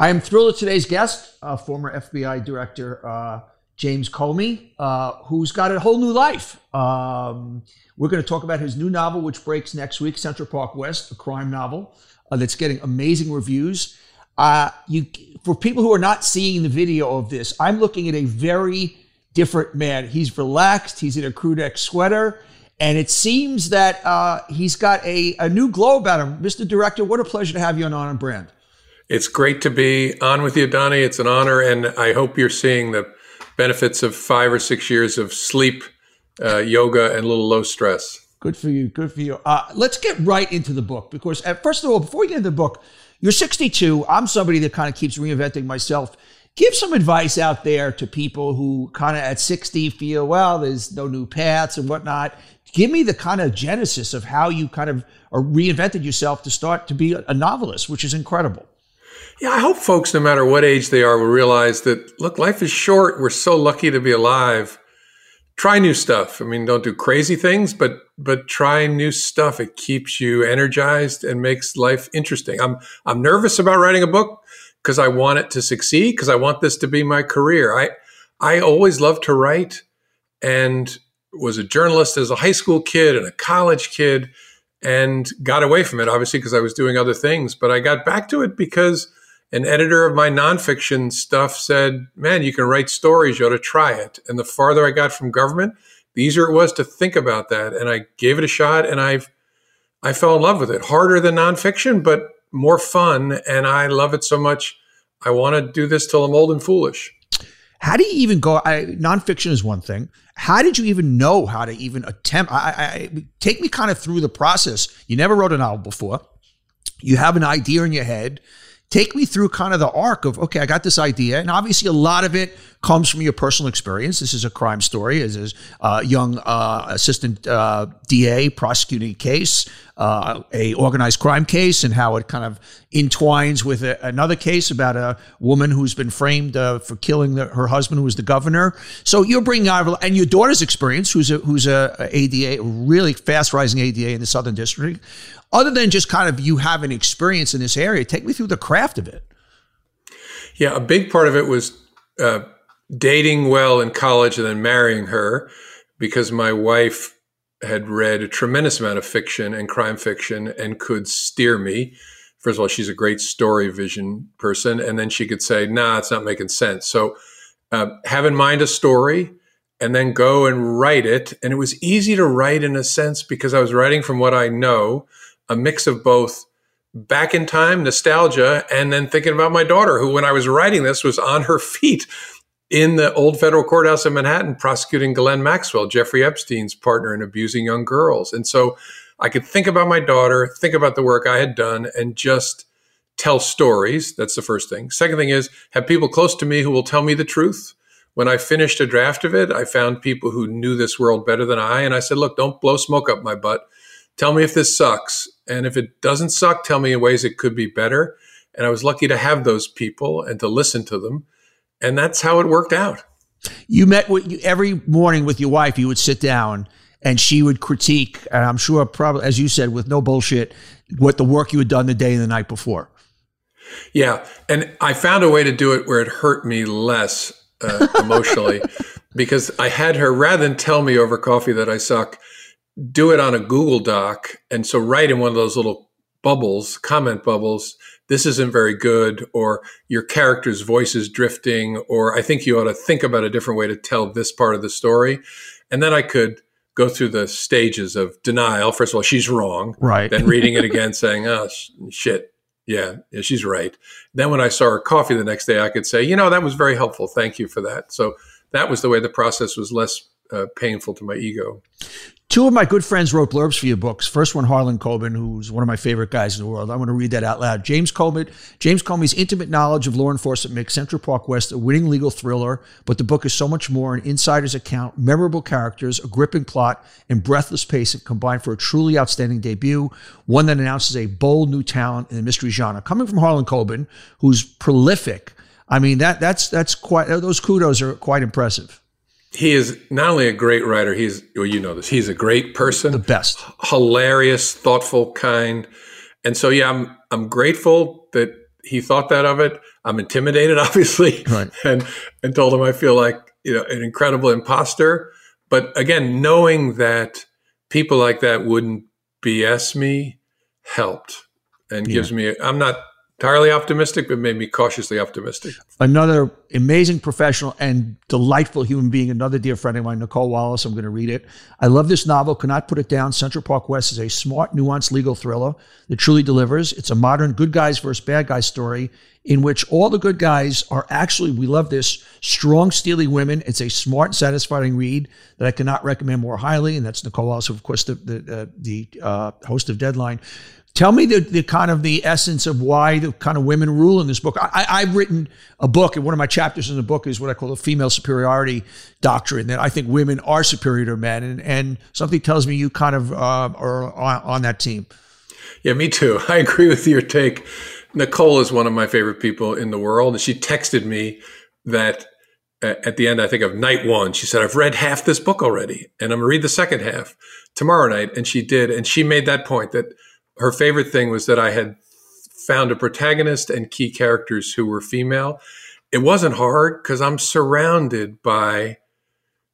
I am thrilled with today's guest, uh, former FBI Director uh, James Comey, uh, who's got a whole new life. Um, we're going to talk about his new novel, which breaks next week, Central Park West, a crime novel uh, that's getting amazing reviews. Uh, you, for people who are not seeing the video of this, I'm looking at a very different man. He's relaxed. He's in a crew neck sweater. And it seems that uh, he's got a, a new glow about him. Mr. Director, what a pleasure to have you on On Brand. It's great to be on with you, Donny. It's an honor, and I hope you're seeing the benefits of five or six years of sleep, uh, yoga, and a little low stress. Good for you. Good for you. Uh, let's get right into the book because, uh, first of all, before we get into the book, you're 62. I'm somebody that kind of keeps reinventing myself. Give some advice out there to people who kind of at 60 feel, well, there's no new paths and whatnot. Give me the kind of genesis of how you kind of reinvented yourself to start to be a novelist, which is incredible. Yeah, I hope folks, no matter what age they are, will realize that look, life is short. We're so lucky to be alive. Try new stuff. I mean, don't do crazy things, but but try new stuff. It keeps you energized and makes life interesting. I'm I'm nervous about writing a book because I want it to succeed because I want this to be my career. I I always loved to write and was a journalist as a high school kid and a college kid and got away from it obviously because I was doing other things, but I got back to it because an editor of my nonfiction stuff said, Man, you can write stories, you ought to try it. And the farther I got from government, the easier it was to think about that. And I gave it a shot and I've I fell in love with it. Harder than nonfiction, but more fun. And I love it so much. I want to do this till I'm old and foolish. How do you even go? I, nonfiction is one thing. How did you even know how to even attempt? I, I, take me kind of through the process. You never wrote a novel before. You have an idea in your head. Take me through kind of the arc of, okay, I got this idea. And obviously, a lot of it comes from your personal experience. This is a crime story, as a young uh, assistant uh, DA prosecuting a case, uh, a organized crime case, and how it kind of entwines with a, another case about a woman who's been framed uh, for killing the, her husband, who was the governor. So you're bringing out, and your daughter's experience, who's a who's a, ADA, really fast rising ADA in the Southern District other than just kind of you having experience in this area, take me through the craft of it. Yeah, a big part of it was uh, dating well in college and then marrying her because my wife had read a tremendous amount of fiction and crime fiction and could steer me. First of all, she's a great story vision person. And then she could say, nah, it's not making sense. So uh, have in mind a story and then go and write it. And it was easy to write in a sense because I was writing from what I know a mix of both back in time nostalgia and then thinking about my daughter who when i was writing this was on her feet in the old federal courthouse in manhattan prosecuting Ghislaine maxwell jeffrey epstein's partner in abusing young girls. And so i could think about my daughter think about the work i had done and just tell stories. That's the first thing. Second thing is have people close to me who will tell me the truth. When i finished a draft of it i found people who knew this world better than i and i said look don't blow smoke up my butt tell me if this sucks. And if it doesn't suck, tell me in ways it could be better. And I was lucky to have those people and to listen to them. And that's how it worked out. You met with you, every morning with your wife, you would sit down and she would critique, and I'm sure probably, as you said, with no bullshit, what the work you had done the day and the night before. Yeah. And I found a way to do it where it hurt me less uh, emotionally because I had her, rather than tell me over coffee that I suck, do it on a Google Doc. And so write in one of those little bubbles, comment bubbles, this isn't very good, or your character's voice is drifting, or I think you ought to think about a different way to tell this part of the story. And then I could go through the stages of denial. First of all, she's wrong. Right. Then reading it again, saying, oh, sh- shit. Yeah, yeah, she's right. Then when I saw her coffee the next day, I could say, you know, that was very helpful. Thank you for that. So that was the way the process was less uh, painful to my ego. Two of my good friends wrote blurbs for your books. First one, Harlan Coben, who's one of my favorite guys in the world. I want to read that out loud. James Coben, James Comey's intimate knowledge of law enforcement makes Central Park West a winning legal thriller, but the book is so much more an insider's account, memorable characters, a gripping plot, and breathless pacing combined for a truly outstanding debut, one that announces a bold new talent in the mystery genre. Coming from Harlan Coben, who's prolific, I mean that that's that's quite those kudos are quite impressive he is not only a great writer, he's well, you know this. He's a great person, the best, hilarious, thoughtful, kind, and so yeah, I'm I'm grateful that he thought that of it. I'm intimidated, obviously, Right. and and told him I feel like you know an incredible imposter. But again, knowing that people like that wouldn't BS me helped and Yeah. gives me. I'm not entirely optimistic, but made me cautiously optimistic. another amazing professional and delightful human being, another dear friend of mine, Nicolle Wallace. I'm going to read it. I love this novel, cannot put it down. Central Park West is a smart, nuanced legal thriller that truly delivers. It's a modern good guys versus bad guys story in which all the good guys are actually, we love this, strong, steely women. It's a smart, satisfying read that I cannot recommend more highly. And that's Nicolle Wallace, of course, the, the, uh, the uh, host of Deadline. Tell me the, the kind of the essence of why the kind of women rule in this book. I, I've written a book, and one of my chapters in the book is what I call the female superiority doctrine. That I think women are superior to men, and, and something tells me you kind of uh, are on, on that team. Yeah, me too. I agree with your take. Nicolle is one of my favorite people in the world. And she texted me that uh, at the end, I think of night one, she said, I've read half this book already and I'm going to read the second half tomorrow night. And she did. And she made that point that her favorite thing was that I had found a protagonist and key characters who were female. It wasn't hard because I'm surrounded by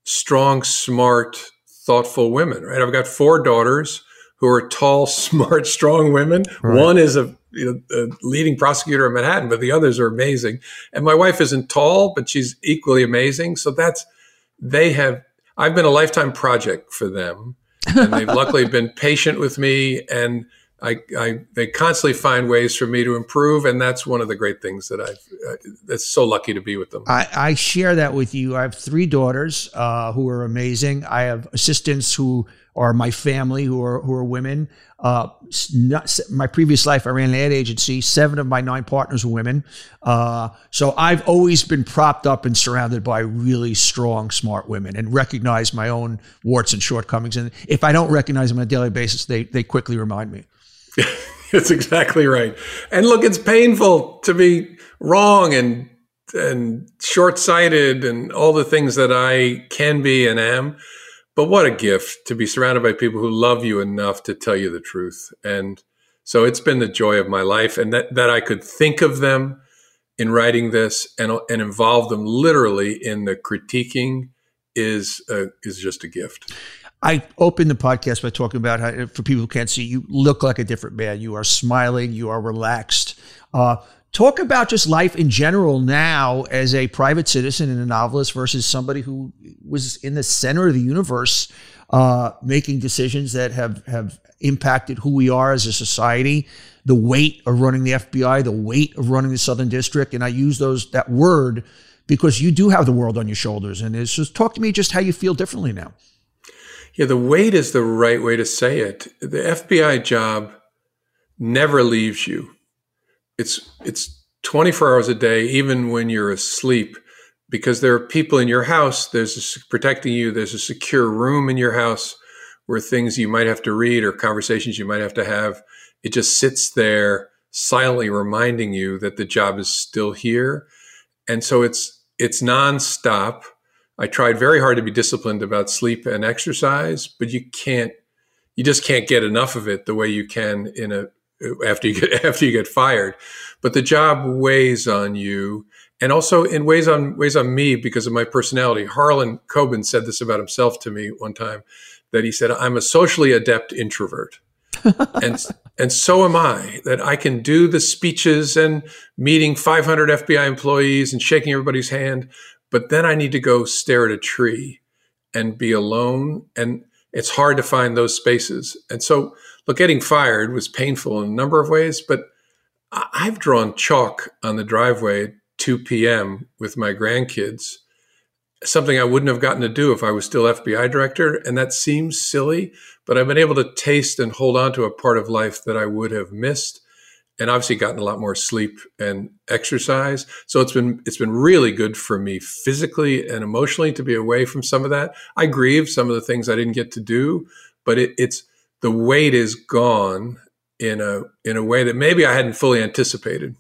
strong, smart, thoughtful women, right? I've got four daughters who are tall, smart, strong women. Right. One is a, you know, a leading prosecutor in Manhattan, but the others are amazing. And my wife isn't tall, but she's equally amazing. So that's, they have, I've been a lifetime project for them. And they've luckily been patient with me and I, I, they constantly find ways for me to improve, and that's one of the great things that I've. Uh, that's so lucky to be with them. I, I share that with you. I have three daughters uh, who are amazing. I have assistants who are my family who are who are women. Uh, not, my previous life, I ran an ad agency. Seven of my nine partners were women. Uh, so I've always been propped up and surrounded by really strong, smart women, and recognize my own warts and shortcomings. And if I don't recognize them on a daily basis, they they quickly remind me. That's exactly right. And look, it's painful to be wrong and and short-sighted and all the things that I can be and am. But what a gift to be surrounded by people who love you enough to tell you the truth. And so it's been the joy of my life and that that I could think of them in writing this and and involve them literally in the critiquing is uh, is just a gift. I opened the podcast by talking about how, for people who can't see, you look like a different man. You are smiling, you are relaxed. Uh, talk about just life in general now as a private citizen and a novelist versus somebody who was in the center of the universe, uh, making decisions that have have impacted who we are as a society. The weight of running the FBI, the weight of running the Southern District, and I use those that word because you do have the world on your shoulders. And it's just talk to me just how you feel differently now. Yeah, the weight is the right way to say it. The FBI job never leaves you. It's it's 24 hours a day, even when you're asleep, because there are people in your house. There's a, protecting you. There's a secure room in your house where things you might have to read or conversations you might have to have. It just sits there silently reminding you that the job is still here, and so it's it's nonstop. I tried very hard to be disciplined about sleep and exercise, but you can't, you just can't get enough of it the way you can in a after you get after you get fired. But the job weighs on you, and also in weighs on weighs on me because of my personality. Harlan Coben said this about himself to me one time, that he said, "I'm a socially adept introvert." and and so am I. That I can do the speeches and meeting 500 FBI employees and shaking everybody's hand, but then I need to go stare at a tree and be alone. And it's hard to find those spaces. And so, look, getting fired was painful in a number of ways, but I've drawn chalk on the driveway at 2 p.m. with my grandkids, something I wouldn't have gotten to do if I was still FBI director. And that seems silly, but I've been able to taste and hold on to a part of life that I would have missed and obviously gotten a lot more sleep and exercise. So it's been it's been really good for me physically and emotionally to be away from some of that. I grieve some of the things I didn't get to do, but it, it's the weight is gone in a in a way that maybe I hadn't fully anticipated.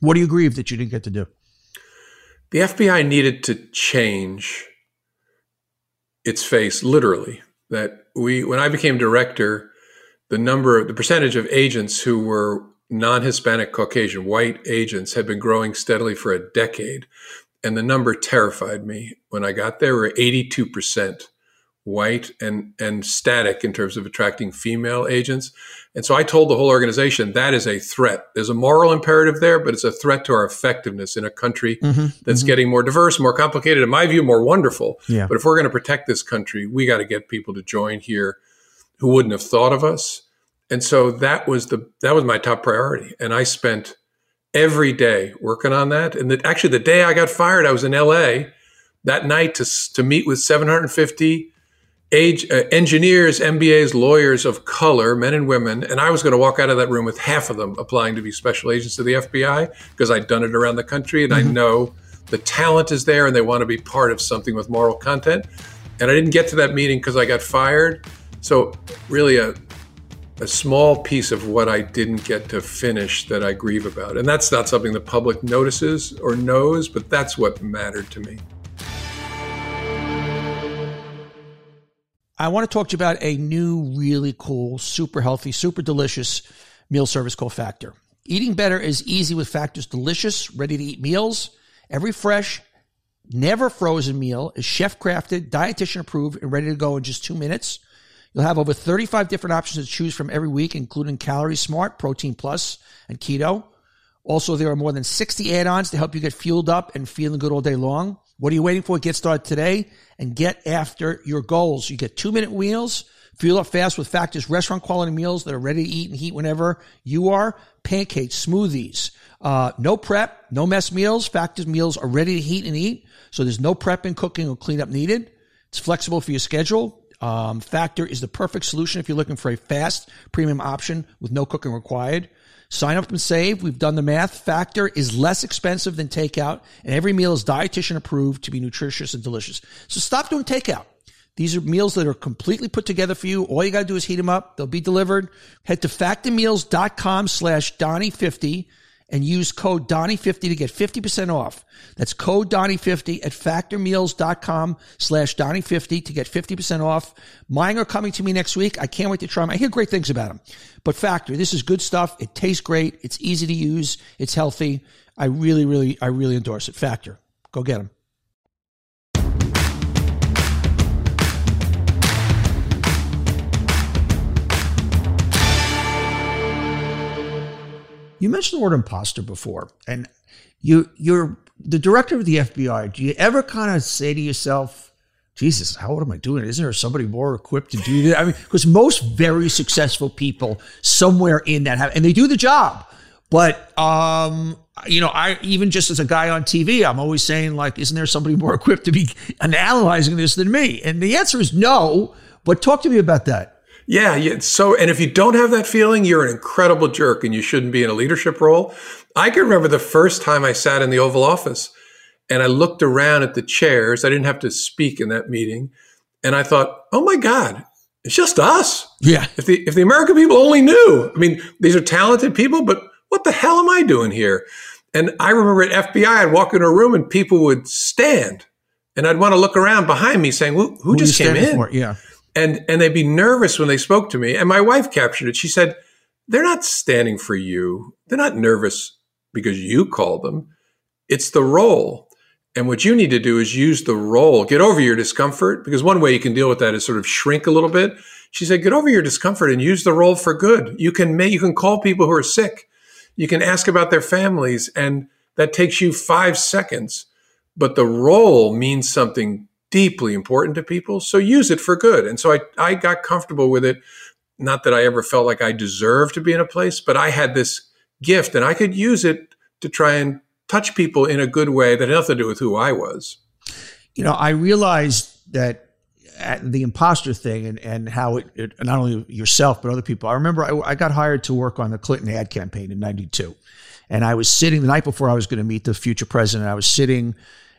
What do you grieve that you didn't get to do? The FBI needed to change its face literally. That we when I became director, the number the percentage of agents who were non Hispanic Caucasian white agents had been growing steadily for a decade. And the number terrified me. When I got there, we were 82% white and, and static in terms of attracting female agents. And so I told the whole organization that is a threat. There's a moral imperative there, but it's a threat to our effectiveness in a country mm-hmm, that's mm-hmm. getting more diverse, more complicated, in my view, more wonderful. Yeah. But if we're going to protect this country, we got to get people to join here who wouldn't have thought of us. And so that was the that was my top priority. And I spent every day working on that. And the, actually, the day I got fired, I was in LA that night to, to meet with 750 age uh, engineers, MBAs, lawyers of color, men and women, and I was going to walk out of that room with half of them applying to be special agents of the FBI because I'd done it around the country and mm-hmm. I know the talent is there and they want to be part of something with moral content. And I didn't get to that meeting because I got fired. So really a a small piece of what I didn't get to finish that I grieve about. And that's not something the public notices or knows, but that's what mattered to me. I want to talk to you about a new, really cool, super healthy, super delicious meal service called Factor. Eating better is easy with Factor's delicious, ready to eat meals. Every fresh, never frozen meal is chef crafted, dietitian approved, and ready to go in just two minutes. You'll have over 35 different options to choose from every week, including Calorie Smart, Protein Plus, and Keto. Also, there are more than 60 add-ons to help you get fueled up and feeling good all day long. What are you waiting for? Get started today and get after your goals. You get two minute meals, fuel up fast with Factor's restaurant quality meals that are ready to eat and heat whenever you are. Pancakes, smoothies, uh, no prep, no mess meals. Factor's meals are ready to heat and eat. So there's no prep and cooking, or cleanup needed. It's flexible for your schedule. Um, Factor is the perfect solution if you're looking for a fast premium option with no cooking required. Sign up and save. We've done the math. Factor is less expensive than takeout, and every meal is dietitian approved to be nutritious and delicious. So stop doing takeout. These are meals that are completely put together for you. All you got to do is heat them up. They'll be delivered. Head to factormeals.com slash Donny50 and use code Donny50 to get 50% off. That's code Donny50 at factormeals.com slash Donny50 to get 50% off. Mine are coming to me next week. I can't wait to try them. I hear great things about them. But Factor, this is good stuff. It tastes great. It's easy to use. It's healthy. I really, really, I really endorse it. Factor. Go get them. You mentioned the word imposter before, and you you're the director of the FBI. Do you ever kind of say to yourself, Jesus, how what am I doing? Isn't there somebody more equipped to do that? I mean, because most very successful people somewhere in that have, and they do the job. But um, you know, I even just as a guy on TV, I'm always saying like, isn't there somebody more equipped to be analyzing this than me? And the answer is no. But talk to me about that. Yeah, yeah. So, and if you don't have that feeling, you're an incredible jerk and you shouldn't be in a leadership role. I can remember the first time I sat in the Oval Office and I looked around at the chairs. I didn't have to speak in that meeting. And I thought, oh my God, it's just us. Yeah. If the, if the American people only knew, I mean, these are talented people, but what the hell am I doing here? And I remember at FBI, I'd walk into a room and people would stand and I'd want to look around behind me saying, who, who, who just came in? For? Yeah and and they'd be nervous when they spoke to me. And my wife captured it. She said they're not standing for you. They're not nervous because you called them. It's the role. And what you need to do is use the role. Get over your discomfort because one way you can deal with that is sort of shrink a little bit. She said get over your discomfort and use the role for good. You can make you can call people who are sick. You can ask about their families and that takes you 5 seconds. But the role means something deeply important to people. So use it for good. And so I, I got comfortable with it. Not that I ever felt like I deserved to be in a place, but I had this gift and I could use it to try and touch people in a good way that had nothing to do with who I was. You know, I realized that the imposter thing and, and how it, it, not only yourself, but other people. I remember I, I got hired to work on the Clinton ad campaign in 92. And I was sitting the night before I was going to meet the future president. I was sitting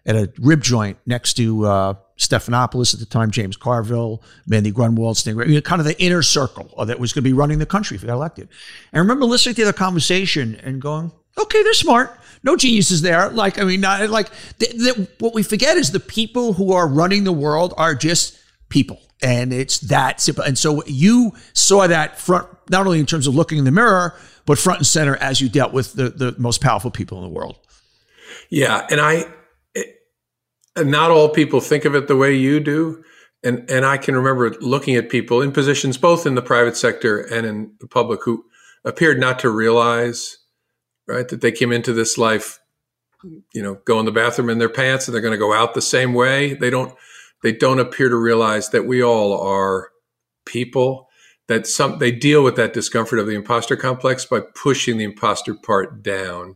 at a rib joint next to uh, Stephanopoulos at the time, James Carville, Mandy Grunwald, Sting, you know, kind of the inner circle that was going to be running the country if he got elected. And I remember listening to the conversation and going, okay, they're smart. No geniuses there. Like, I mean, not like what we forget is the people who are running the world are just people. And it's that simple. And so you saw that front, not only in terms of looking in the mirror, but front and center as you dealt with the, the most powerful people in the world. Yeah. And I, not all people think of it the way you do. And, and I can remember looking at people in positions both in the private sector and in the public who appeared not to realize, right, that they came into this life, you know, go in the bathroom in their pants and they're going to go out the same way. They don't, they don't appear to realize that we all are people that some they deal with that discomfort of the imposter complex by pushing the imposter part down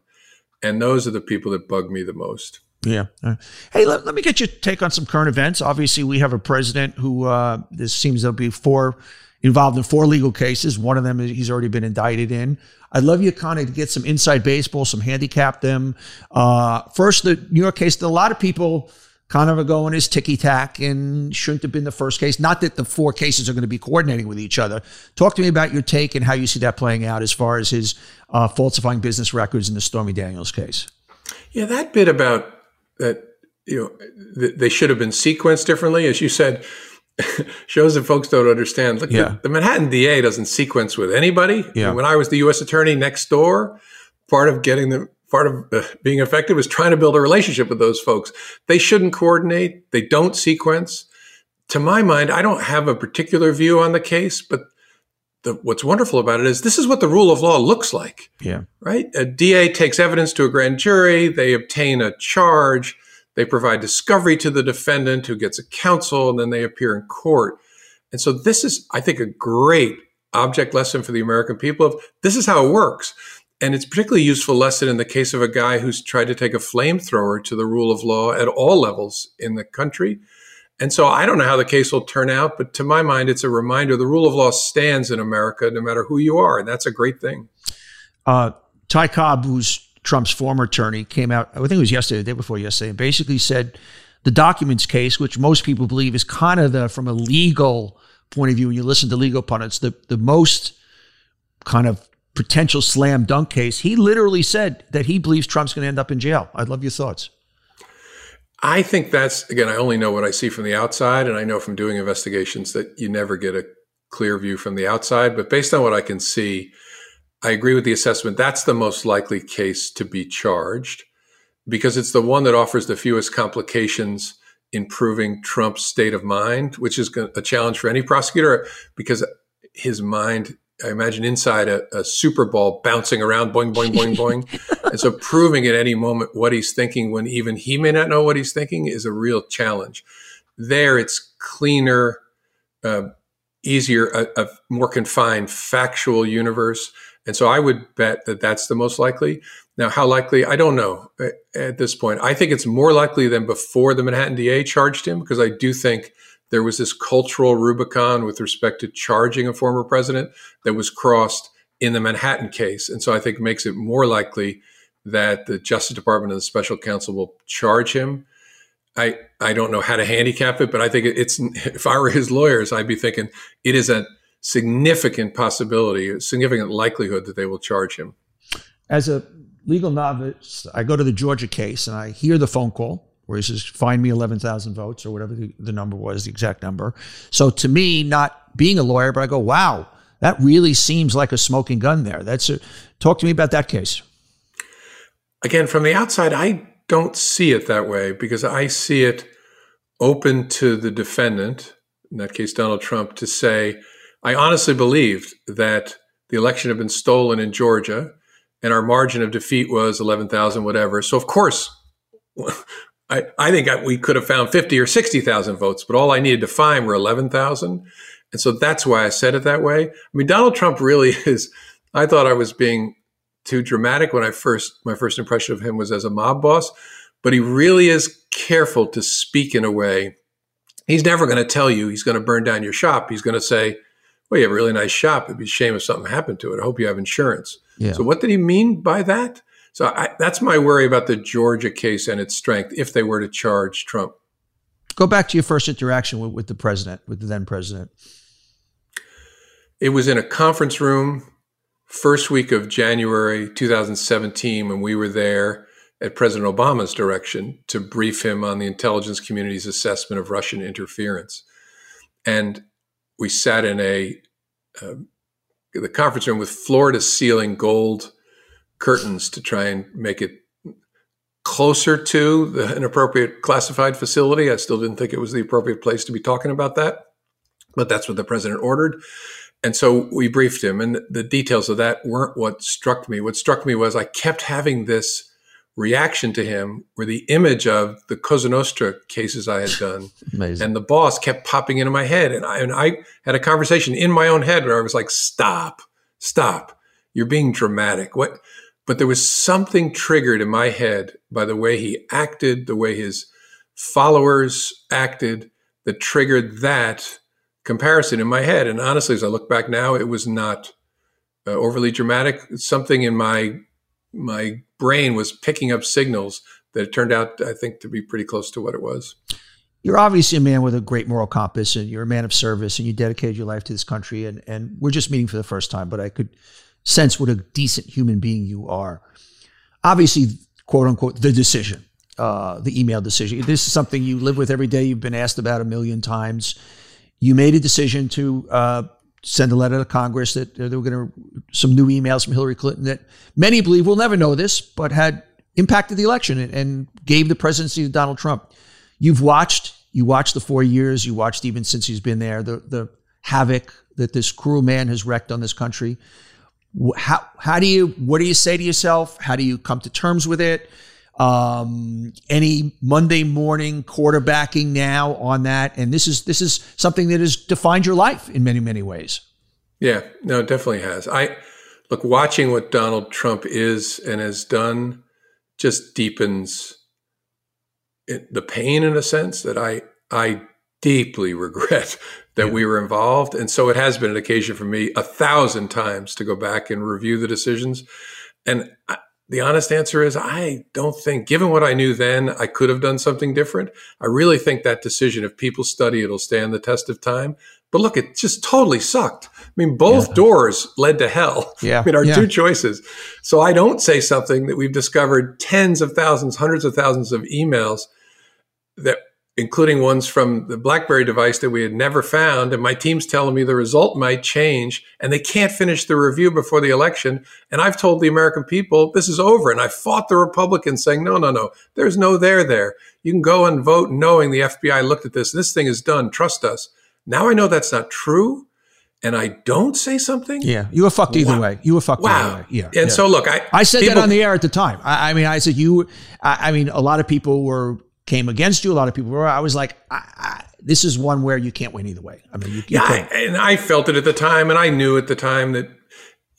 and those are the people that bug me the most yeah hey let, let me get your take on some current events obviously we have a president who uh, this seems to be four involved in four legal cases one of them he's already been indicted in i'd love you kind of to get some inside baseball some handicap them uh, first the new york case a lot of people kind of are going is ticky tack and shouldn't have been the first case. Not that the four cases are going to be coordinating with each other. Talk to me about your take and how you see that playing out as far as his uh, falsifying business records in the Stormy Daniels case. Yeah, that bit about that, you know, they should have been sequenced differently, as you said. shows that folks don't understand. Look, yeah. the, the, Manhattan DA doesn't sequence with anybody. Yeah. When I was the U.S. attorney next door, part of getting the part of uh, being effective is trying to build a relationship with those folks. They shouldn't coordinate. They don't sequence. To my mind, I don't have a particular view on the case, but the, what's wonderful about it is this is what the rule of law looks like. Yeah. Right? A DA takes evidence to a grand jury, they obtain a charge, they provide discovery to the defendant who gets a counsel, and then they appear in court. And so this is, I think, a great object lesson for the American people of this is how it works. And it's particularly useful lesson in the case of a guy who's tried to take a flamethrower to the rule of law at all levels in the country. And so I don't know how the case will turn out, but to my mind, it's a reminder the rule of law stands in America no matter who you are. And that's a great thing. Uh, Ty Cobb, who's Trump's former attorney, came out, I think it was yesterday, the day before yesterday, and basically said the documents case, which most people believe is kind of the, from a legal point of view, when you listen to legal pundits, the, the most kind of potential slam dunk case, he literally said that he believes Trump's going to end up in jail. I'd love your thoughts. I think that's, again, I only know what I see from the outside, and I know from doing investigations that you never get a clear view from the outside. But based on what I can see, I agree with the assessment. That's the most likely case to be charged because it's the one that offers the fewest complications in proving Trump's state of mind, which is a challenge for any prosecutor because his mind I imagine inside a, a, Super Ball bouncing around, boing, boing, boing, boing. and so proving at any moment what he's thinking when even he may not know what he's thinking is a real challenge. There, it's cleaner, uh, easier, a, a, more confined factual universe. And so I would bet that that's the most likely. Now, how likely? I don't know at this point. I think it's more likely than before the Manhattan DA charged him because I do think – there was this cultural Rubicon with respect to charging a former president that was crossed in the Manhattan case. And so I think makes it more likely that the Justice Department and the special counsel will charge him. I, I don't know how to handicap it, but I think it's, if I were his lawyers, I'd be thinking it is a significant possibility, a significant likelihood that they will charge him. As a legal novice, I go to the Georgia case and I hear the phone call where he says, find me 11,000 votes or whatever the, the number was, the exact number. So to me, not being a lawyer, but I go, wow, that really seems like a smoking gun there. That's a, talk to me about that case. Again, from the outside, I don't see it that way because I see it open to the defendant, in that case, Donald Trump, to say, I honestly believed that the election had been stolen in Georgia and our margin of defeat was 11,000, whatever. So, of course, I, I think I, we could have found 50 or 60,000 votes, but all I needed to find were 11,000. And so that's why I said it that way. I mean, Donald Trump really is, I thought I was being too dramatic when I first, my first impression of him was as a mob boss, but he really is careful to speak in a way. He's never going to tell you he's going to burn down your shop. He's going to say, well, you have a really nice shop. It'd be a shame if something happened to it. I hope you have insurance. Yeah. So what did he mean by that? So I, that's my worry about the Georgia case and its strength if they were to charge Trump. Go back to your first interaction with, with the president, with the then president. It was in a conference room, first week of January 2017, when we were there at President Obama's direction to brief him on the intelligence community's assessment of Russian interference. And we sat in a, a, the conference room with floor to ceiling gold curtains to try and make it closer to the, an appropriate classified facility. I still didn't think it was the appropriate place to be talking about that, but that's what the president ordered. And so we briefed him, and the details of that weren't what struck me. What struck me was I kept having this reaction to him where the image of the Cosa Nostra cases I had done Amazing. and the boss kept popping into my head. And I, and I had a conversation in my own head where I was like, stop, stop. You're being dramatic. What? But there was something triggered in my head by the way he acted, the way his followers acted that triggered that comparison in my head. And honestly, as I look back now, it was not uh, overly dramatic. Something in my my brain was picking up signals that it turned out, I think, to be pretty close to what it was. You're obviously a man with a great moral compass, and you're a man of service, and you dedicated your life to this country. And and we're just meeting for the first time, but I could sense what a decent human being you are. Obviously, quote unquote, the decision, uh, the email decision. This is something you live with every day. You've been asked about a million times. You made a decision to uh, send a letter to Congress that they were going to some new emails from Hillary Clinton that many believe will never know this, but had impacted the election and, and gave the presidency to Donald Trump. You've watched, you watched the four years, you watched even since he's been there, the the havoc that this cruel man has wrecked on this country. How how do you what do you say to yourself? How do you come to terms with it? um, any Monday morning quarterbacking now on that. And this is this is something that has defined your life in many many ways. Yeah, no, it definitely has. I look watching what Donald Trump is and has done just deepens it, the pain in a sense that I I deeply regret that yeah. we were involved. And so it has been an occasion for me a thousand times to go back and review the decisions. And I, the honest answer is I don't think, given what I knew then, I could have done something different. I really think that decision, if people study, it'll stand the test of time. But look, it just totally sucked. I mean, both yeah. doors led to hell. Yeah. I mean, our yeah. two choices. So I don't say something that we've discovered tens of thousands, hundreds of thousands of emails that including ones from the BlackBerry device that we had never found. And my team's telling me the result might change and they can't finish the review before the election. And I've told the American people this is over. And I fought the Republicans saying, no, no, no, there's no there there. You can go and vote knowing the FBI looked at this. This thing is done. Trust us. Now I know that's not true. And I don't say something. Yeah, you were fucked either wow. way. You were fucked wow. either way. Yeah. And yeah. so look, I I said people, that on the air at the time. I, I mean, I said you. I, I mean, a lot of people were came against you. A lot of people were. I was like, I, I, this is one where you can't win either way. I mean, you, you yeah, I, and I felt it at the time, and I knew at the time that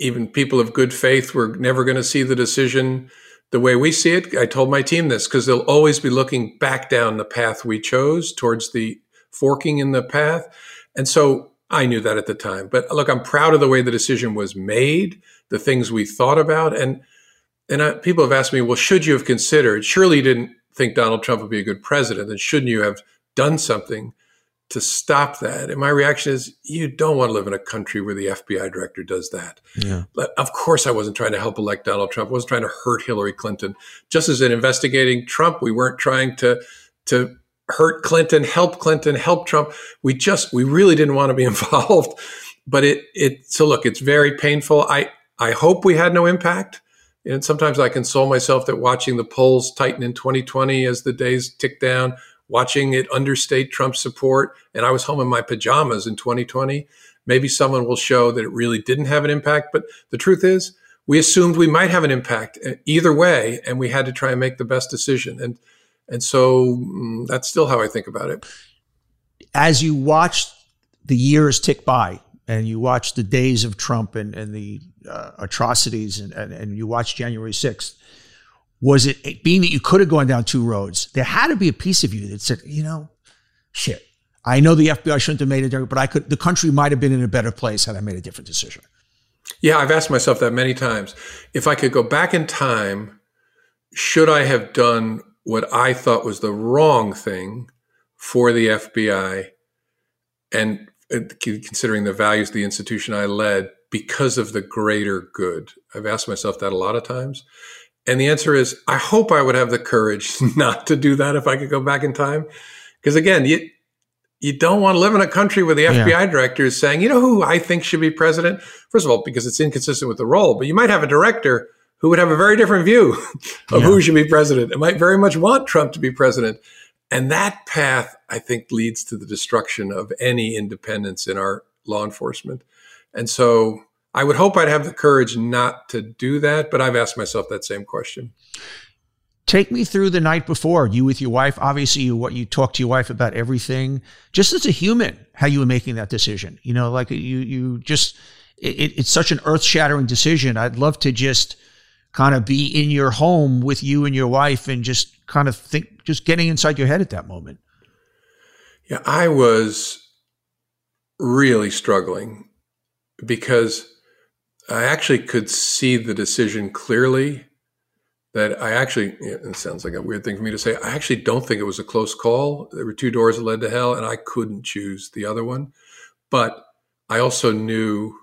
even people of good faith were never going to see the decision the way we see it. I told my team this because they'll always be looking back down the path we chose towards the forking in the path, and so I knew that at the time. But look, I'm proud of the way the decision was made, the things we thought about, and and I, people have asked me, well, should you have considered? Surely you didn't think Donald Trump would be a good president, then shouldn't you have done something to stop that? And my reaction is, you don't want to live in a country where the FBI director does that. Yeah. But of course, I wasn't trying to help elect Donald Trump. I wasn't trying to hurt Hillary Clinton. Just as in investigating Trump, we weren't trying to to hurt Clinton, help Clinton, help Trump. We just we really didn't want to be involved. But it it so look, it's very painful. I I hope we had no impact. And sometimes I console myself that watching the polls tighten in 2020 as the days tick down, watching it understate Trump's support, and I was home in my pajamas in 2020. Maybe someone will show that it really didn't have an impact. But the truth is, we assumed we might have an impact uh, either way, and we had to try and make the best decision. And and so mm, that's still how I think about it. As you watch the years tick by, and you watch the days of Trump and, and the uh, atrocities and, and, and, you watch January 6th, was it being that you could have gone down two roads? There had to be a piece of you that said, you know, shit, I know the FBI shouldn't have made it, but I could, the country might have been in a better place had I made a different decision. Yeah, I've asked myself that many times. If I could go back in time, should I have done what I thought was the wrong thing for the FBI and considering the values of the institution I led because of the greater good? I've asked myself that a lot of times. And the answer is, I hope I would have the courage not to do that if I could go back in time. Because again, you, you don't want to live in a country where the FBI yeah. director is saying, you know who I think should be president? First of all, because it's inconsistent with the role, but you might have a director who would have a very different view of yeah. who should be president and might very much want Trump to be president. And that path, I think, leads to the destruction of any independence in our law enforcement. And so I would hope I'd have the courage not to do that, but I've asked myself that same question. Take me through the night before, you with your wife. Obviously, you what you talk to your wife about everything. Just as a human, how you were making that decision. You know, like you you just it, it's such an earth shattering decision. I'd love to just kind of be in your home with you and your wife and just kind of think, just getting inside your head at that moment. Yeah, I was really struggling because I actually could see the decision clearly. That I actually, it sounds like a weird thing for me to say. I actually don't think it was a close call. There were two doors that led to hell, and I couldn't choose the other one. But I also knew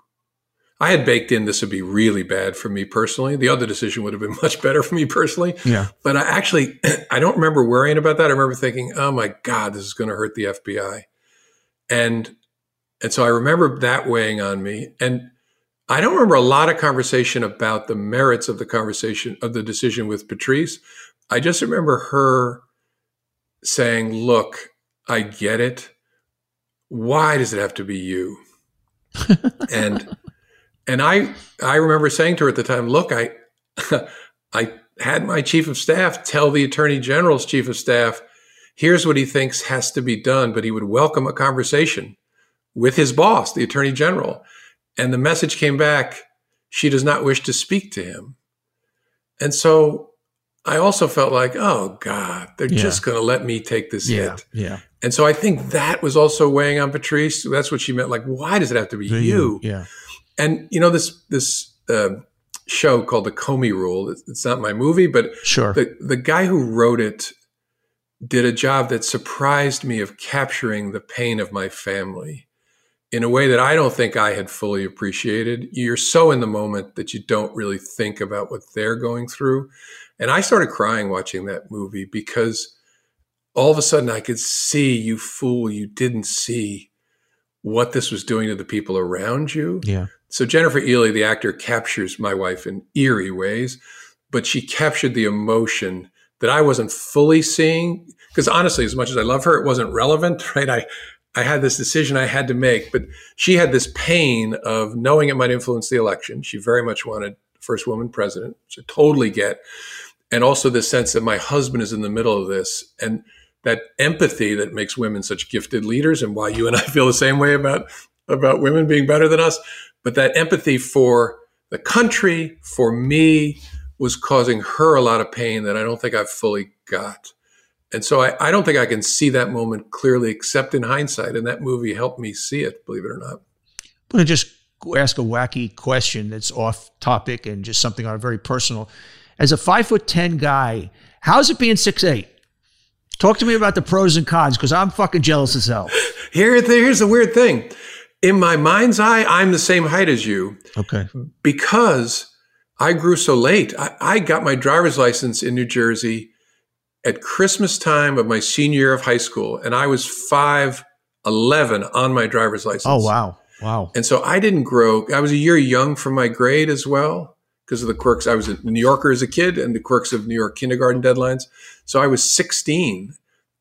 I had baked in this would be really bad for me personally. The other decision would have been much better for me personally. Yeah. But I actually, I don't remember worrying about that. I remember thinking, oh my God, this is going to hurt the FBI. And, and so I remember that weighing on me. And I don't remember a lot of conversation about the merits of the conversation of the decision with Patrice. I just remember her saying, look, I get it. Why does it have to be you? and and I I remember saying to her at the time, look, I I had my chief of staff tell the attorney general's chief of staff, here's what he thinks has to be done, but he would welcome a conversation with his boss, the attorney general. And the message came back, she does not wish to speak to him. And so I also felt like, oh God, they're yeah. just going to let me take this yeah, hit. Yeah. And so I think that was also weighing on Patrice. That's what she meant. Like, why does it have to be you? you? Yeah. And you know this this uh, show called the Comey Rule. It's not my movie, but sure. The the guy who wrote it did a job that surprised me of capturing the pain of my family in a way that I don't think I had fully appreciated. You're so in the moment that you don't really think about what they're going through. And I started crying watching that movie because all of a sudden I could see you fool, you didn't see what this was doing to the people around you. Yeah. So Jennifer Ehle, the actor, captures my wife in eerie ways, but she captured the emotion that I wasn't fully seeing. Because honestly, as much as I love her, it wasn't relevant, right? I I had this decision I had to make, but she had this pain of knowing it might influence the election. She very much wanted first woman president, which I totally get. And also this sense that my husband is in the middle of this. And that empathy that makes women such gifted leaders and why you and I feel the same way about about women being better than us but that empathy for the country, for me, was causing her a lot of pain that I don't think I've fully got. And so I, I don't think I can see that moment clearly, except in hindsight. And that movie helped me see it, believe it or not. I'm going to just ask a wacky question that's off topic and just something on very personal. As a five foot 10 guy, how's it being six eight? Talk to me about the pros and cons because I'm fucking jealous as hell. Here, here's the weird thing in my mind's eye, I'm the same height as you. Okay. Because I grew so late. I, I, got my driver's license in New Jersey at Christmas time of my senior year of high school, and I was 5'11 on my driver's license. Oh, wow. Wow. And so I didn't grow, I was a year young for my grade as well because of the quirks. I was a New Yorker as a kid and the quirks of New York kindergarten deadlines. So I was 16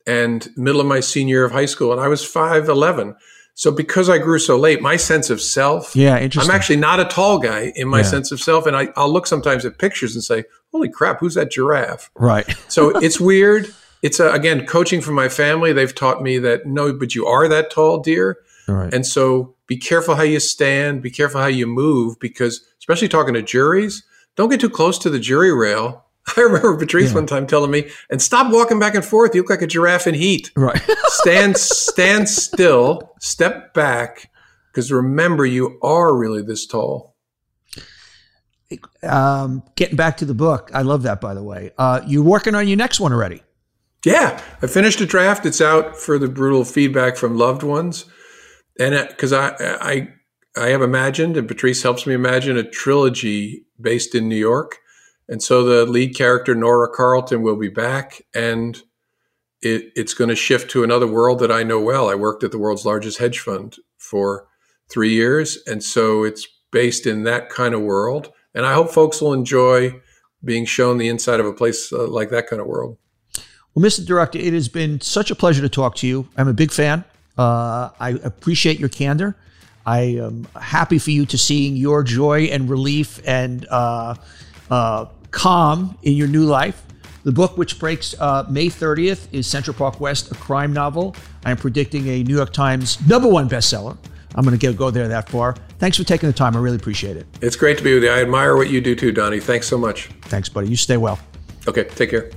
and middle of my senior year of high school, and I was 5'11. So because I grew so late, my sense of self, yeah, interesting. I'm actually not a tall guy in my yeah. sense of self, and I, I'll look sometimes at pictures and say, "Holy crap, who's that giraffe?" Right. so it's weird. It's a, again coaching from my family. They've taught me that no, but you are that tall, dear. Right. And so be careful how you stand. Be careful how you move, because especially talking to juries, don't get too close to the jury rail I remember Patrice yeah. one time telling me, "And stop walking back and forth. You look like a giraffe in heat. Right. stand, stand still. Step back, because remember, you are really this tall." Um, getting back to the book, I love that. By the way, uh, you're working on your next one already. Yeah, I finished a draft. It's out for the brutal feedback from loved ones, and because I, I, I have imagined, and Patrice helps me imagine a trilogy based in New York and so the lead character, Nora Carleton, will be back. And it, it's going to shift to another world that I know well. I worked at the world's largest hedge fund for three years, and so it's based in that kind of world. And I hope folks will enjoy being shown the inside of a place uh, like that kind of world. Well, Mr. Director, it has been such a pleasure to talk to you. I'm a big fan. Uh, I appreciate your candor. I am happy for you to seeing your joy and relief and uh, uh, calm in your new life. The book, which breaks uh, May 30th, is Central Park West, a crime novel. I am predicting a New York Times number one bestseller. I'm going to go there that far. Thanks for taking the time. I really appreciate it. It's great to be with you. I admire what you do too, Donny. Thanks so much. Thanks, buddy. You stay well. Okay, take care.